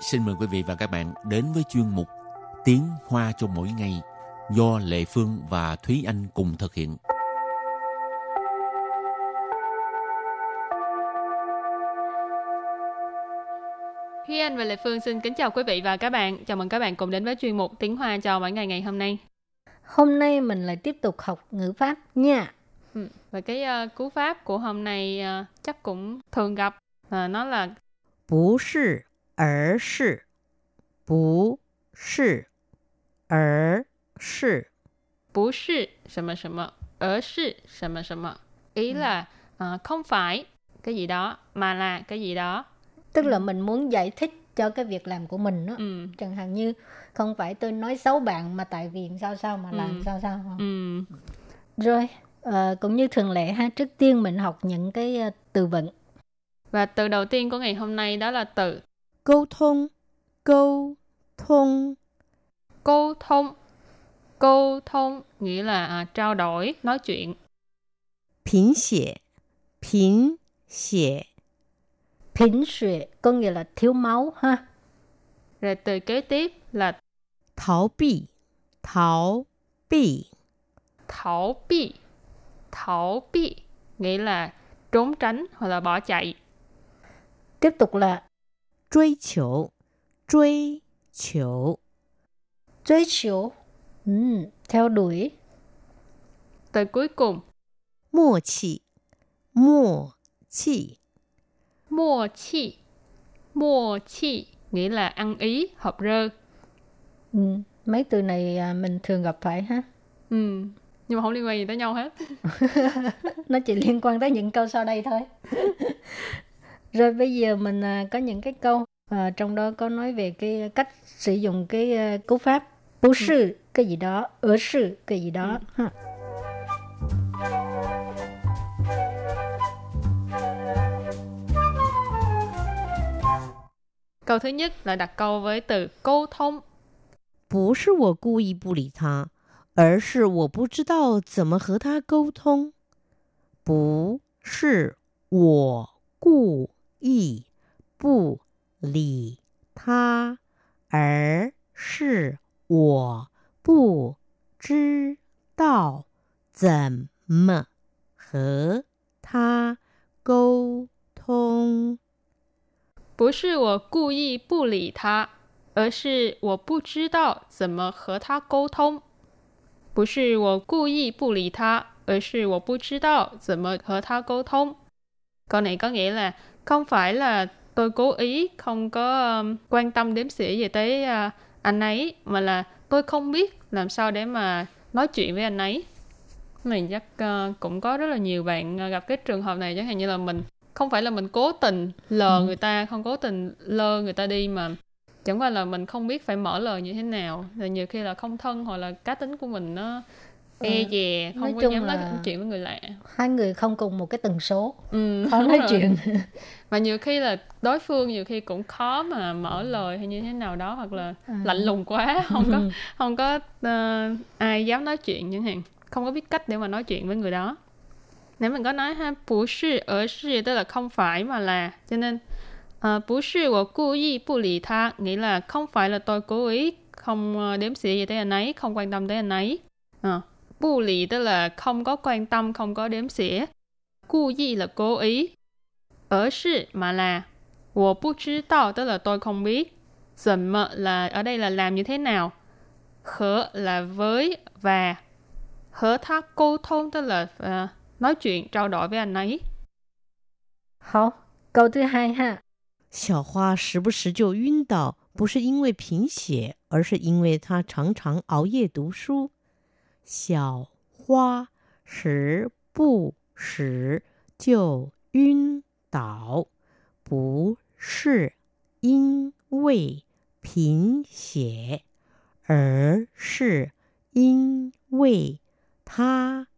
xin mời quý vị và các bạn đến với chuyên mục Tiếng Hoa cho mỗi ngày do Lệ Phương và Thúy Anh cùng thực hiện. Thúy Anh và Lệ Phương xin kính chào quý vị và các bạn. Chào mừng các bạn cùng đến với chuyên mục Tiếng Hoa cho mỗi ngày ngày hôm nay. Hôm nay mình lại tiếp tục học ngữ pháp nha. Ừ. Và cái uh, cú pháp của hôm nay uh, chắc cũng thường gặp. Uh, nó là 不是而是不是而是不是什么什么而是什么什么 ý là uh, không phải cái gì đó mà là cái gì đó tức là mình muốn giải thích cho cái việc làm của mình đó ừ. chẳng hạn như không phải tôi nói xấu bạn mà tại vì sao sao mà làm Ừ. sao sao không Ừ. rồi ờ, cũng như thường lệ ha trước tiên mình học những cái ờ, từ vựng và từ đầu tiên của ngày hôm nay đó là từ 沟通沟通 câu thông câu thông nghĩa là à, trao đổi nói chuyện 贫血贫血贫血có nghĩa là thiếu máu ha rồi từ kế tiếp là 逃避逃避 thảo bi thảo bi nghĩa là trốn tránh hoặc là bỏ chạy tiếp tục là 追求追求追求 ừ, theo đuổi từ cuối cùng 默契默契 mua chi mua chi nghĩa là ăn ý hợp rơ ừ, mấy từ này à, mình thường gặp phải ha ừ. nhưng mà không liên quan gì tới nhau hết nó chỉ liên quan tới những câu sau đây thôi rồi bây giờ mình à, có những cái câu à, trong đó có nói về cái cách sử dụng cái à, cú pháp bú sư cái gì đó ở sư cái gì đó ha. câu thứ nhất là đặt câu với từ câu thông 不是我故意不理他，而是我不知道怎么和他沟通。不是我故意不 理他，而是我不知道怎么和他沟通。不是我故意不理他，而是我不知道怎么和他沟通。不是我故意不理他，而是我不知道怎么和他沟通。Câu này có nghĩa là không phải là tôi cố ý không có um, quan tâm đếm xỉa gì tới uh, anh ấy mà là tôi không biết làm sao để mà nói chuyện với anh ấy. Này chắc uh, cũng có rất là nhiều bạn uh, gặp cái trường hợp này chẳng hạn như là mình không phải là mình cố tình lờ Ừ. người ta không cố tình lơ người ta đi mà chẳng qua là mình không biết phải mở lời như thế nào là nhiều khi là không thân hoặc là cá tính của mình nó e Ừ. dè Nói không có chung dám nói chuyện với người lạ. hai người không cùng một cái tần số. Ừ, khó nói rồi. chuyện. Mà nhiều khi là đối phương nhiều khi cũng khó mà mở lời hay như thế nào đó hoặc là À. lạnh lùng quá không có không có ờ, ai dám nói chuyện chẳng hạn. Không có biết cách để mà nói chuyện với người đó. Nếu mình có nói ha bù sư ở sư tức là không phải mà là. Cho nên uh, bù sư của cố ý bù lì tha nghĩa là không phải là tôi cố ý không ờ, đếm xỉa gì tới anh ấy không quan tâm tới anh ấy. Uh, bù lì tức là không có quan tâm không có đếm xỉa cố ý là cố ý ở sư mà là 我不知道 tức là tôi không biết 怎么 là ở đây là làm như thế nào Hở là với và Hở thác câu thông tức là à, nói chuyện trao đổi với anh ấy. Hảo, câu thứ hai ha. 小花时不时就晕倒，不是因为贫血，而是因为她常常熬夜读书。 小花时不时就晕倒，不是因为贫血，而是因为她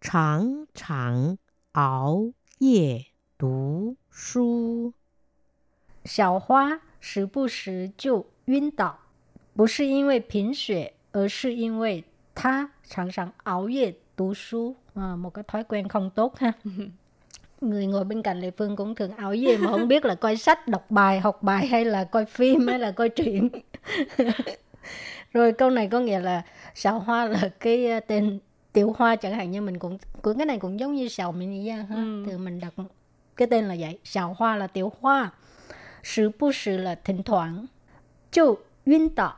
常常熬夜读书。小花时不时就晕倒，不是因为贫血，而是因为他 sẵn sàng áo về tú su một cái thói quen không tốt ha người ngồi bên cạnh Lệ Phương cũng thường ảo gì mà không biết là coi sách, đọc bài, học bài hay là coi phim hay là coi truyện. Rồi câu này có nghĩa là sào hoa là cái ờ, tên tiểu hoa chẳng hạn như mình cũng cũng cái này cũng giống như sào mình ra ha. Ừ. Thì mình đặt cái tên là vậy, sào hoa là tiểu hoa. Sự bu sự là thỉnh thoảng. Chu, yên tạo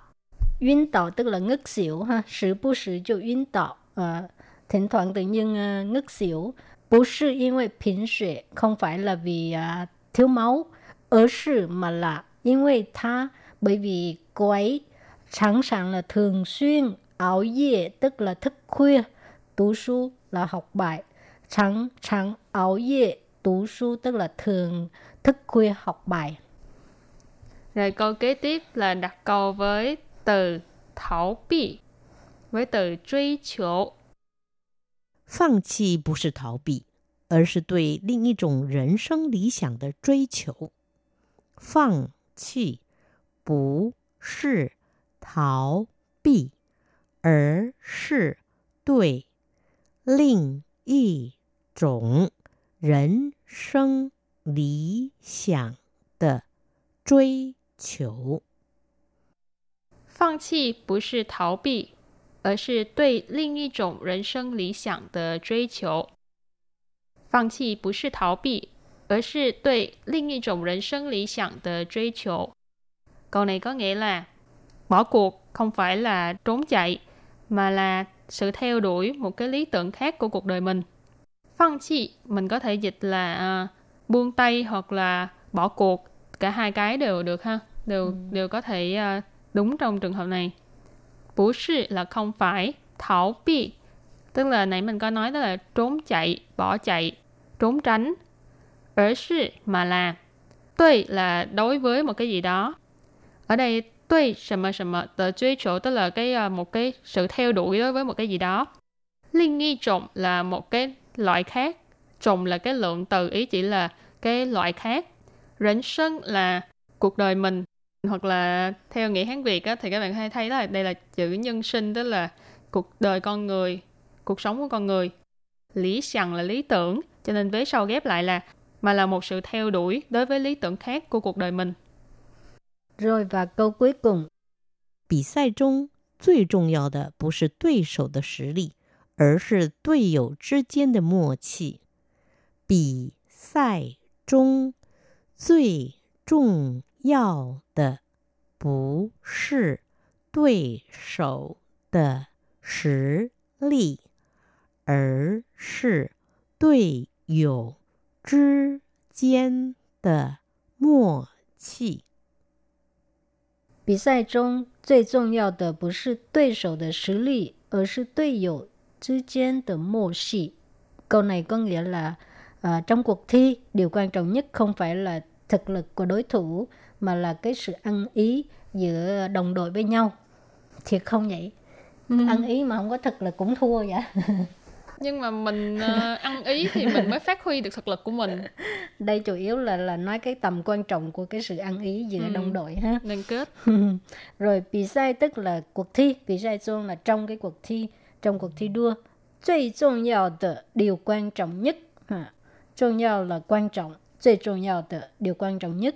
Yun tạo tức là ngất xỉu ha. Sự bu sự chụ yun tạo. À, thỉnh thoảng tự nhiên uh, ngất xỉu. 不是因为贫血，không phải là vì uh, thiếu máu, 而是 mà là 因为他 bởi vì cô ấy sẵn sàng là thường xuyên ảo夜tức là thức khuya, tú su là học bài, sẵn sàng ảo夜tú su tức là thường thức khuya học bài. Rồi câu kế tiếp là đặt câu với từ thảo bị với từ truy chiếu 放弃不是逃避，而是对另一种人生理想的追求。放弃不是逃避，而是对另一种人生理想的追求。放弃不是逃避。而是对另一种人生理想的追求。放弃不是逃避，而是对另一种人生理想的追求。Câu này có nghĩa là bỏ cuộc không phải là trốn chạy, mà là sự theo đuổi một cái lý tưởng khác của cuộc đời mình. Phân chi mình có thể dịch là uh, buông tay hoặc là bỏ cuộc. Cả hai cái đều được ha, đều ừ. đều có thể uh, Đúng trong trường hợp này. Bố sư là không phải, thảo bi. Tức là nãy mình có nói đó là trốn chạy, bỏ chạy, trốn tránh. Ở sư mà là. Tuy là đối với một cái gì đó. Ở đây tuy sầm mờ sầm mờ tờ truy chỗ tức là cái ờ, một cái sự theo đuổi đối với một cái gì đó. Liên nghi trộn là một cái loại khác. Trộn là cái lượng từ ý chỉ là cái loại khác. Rảnh sân là cuộc đời mình hoặc là theo nghĩa Hán Việt á, thì các bạn hay thấy là đây là chữ nhân sinh tức là cuộc đời con người, cuộc sống của con người. Lý想là lý tưởng, cho nên vế sau ghép lại là mà là một sự theo đuổi đối với lý tưởng khác của cuộc đời mình. Rồi và câu cuối cùng. 比赛中最重要的不是对手的实力，而是队友之间的默契。比赛中最重 要的不是对手的实力，而是队友之间的默契。比赛中最重要的不是对手的实力，而是队友之间的默契。Câu này có nghĩa là uh, trong cuộc thi điều quan trọng nhất không phải là thực lực của đối thủ mà là cái sự ăn ý giữa đồng đội với nhau thiệt không vậy ừ. ăn ý mà không có thực lực cũng thua vậy nhưng mà mình uh, ăn ý thì mình mới phát huy được thực lực của mình đây chủ yếu là là nói cái tầm quan trọng của cái sự ăn ý giữa ừ. đồng đội ha liên kết rồi bị sai tức là cuộc thi bị sai chung là trong cái cuộc thi trong cuộc thi đua 最重要的 điều quan trọng nhất ha. 重要 là quan trọng 最重要的 điều quan trọng nhất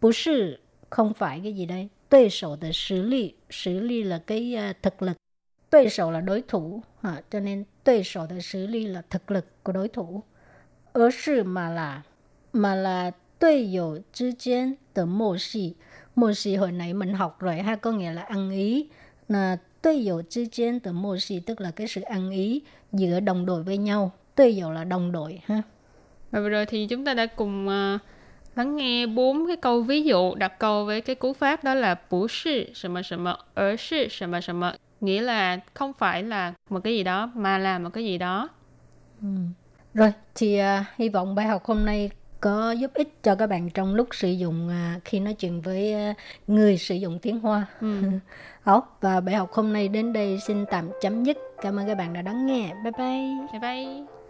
不是 không phải cái gì đây đối thủ de实力实力 là cái uh, thực lực đối thủ là đối thủ ha, cho nên đối thủ de实力 là thực lực của đối thủ ở sự mà là mà là đối hữu之间的默契默契 hồi nãy mình học rồi ha có nghĩa là ăn ý là đối hữu 之间的默契 tức là cái sự ăn ý giữa đồng đội với nhau đối hữu là đồng đội ha và vừa rồi thì chúng ta đã cùng uh, lắng nghe bốn cái câu ví dụ đặt câu với cái cú pháp đó là bù sư sầm sầm ở sư sầm sầm nghĩa là không phải là một cái gì đó mà là một cái gì đó. Ừ. rồi thì uh, hy vọng bài học hôm nay có giúp ích cho các bạn trong lúc sử dụng uh, khi nói chuyện với uh, người sử dụng tiếng hoa. Ừ. Và bài học hôm nay đến đây xin tạm chấm dứt. Cảm ơn các bạn đã lắng nghe. Bye bye. Bye bye.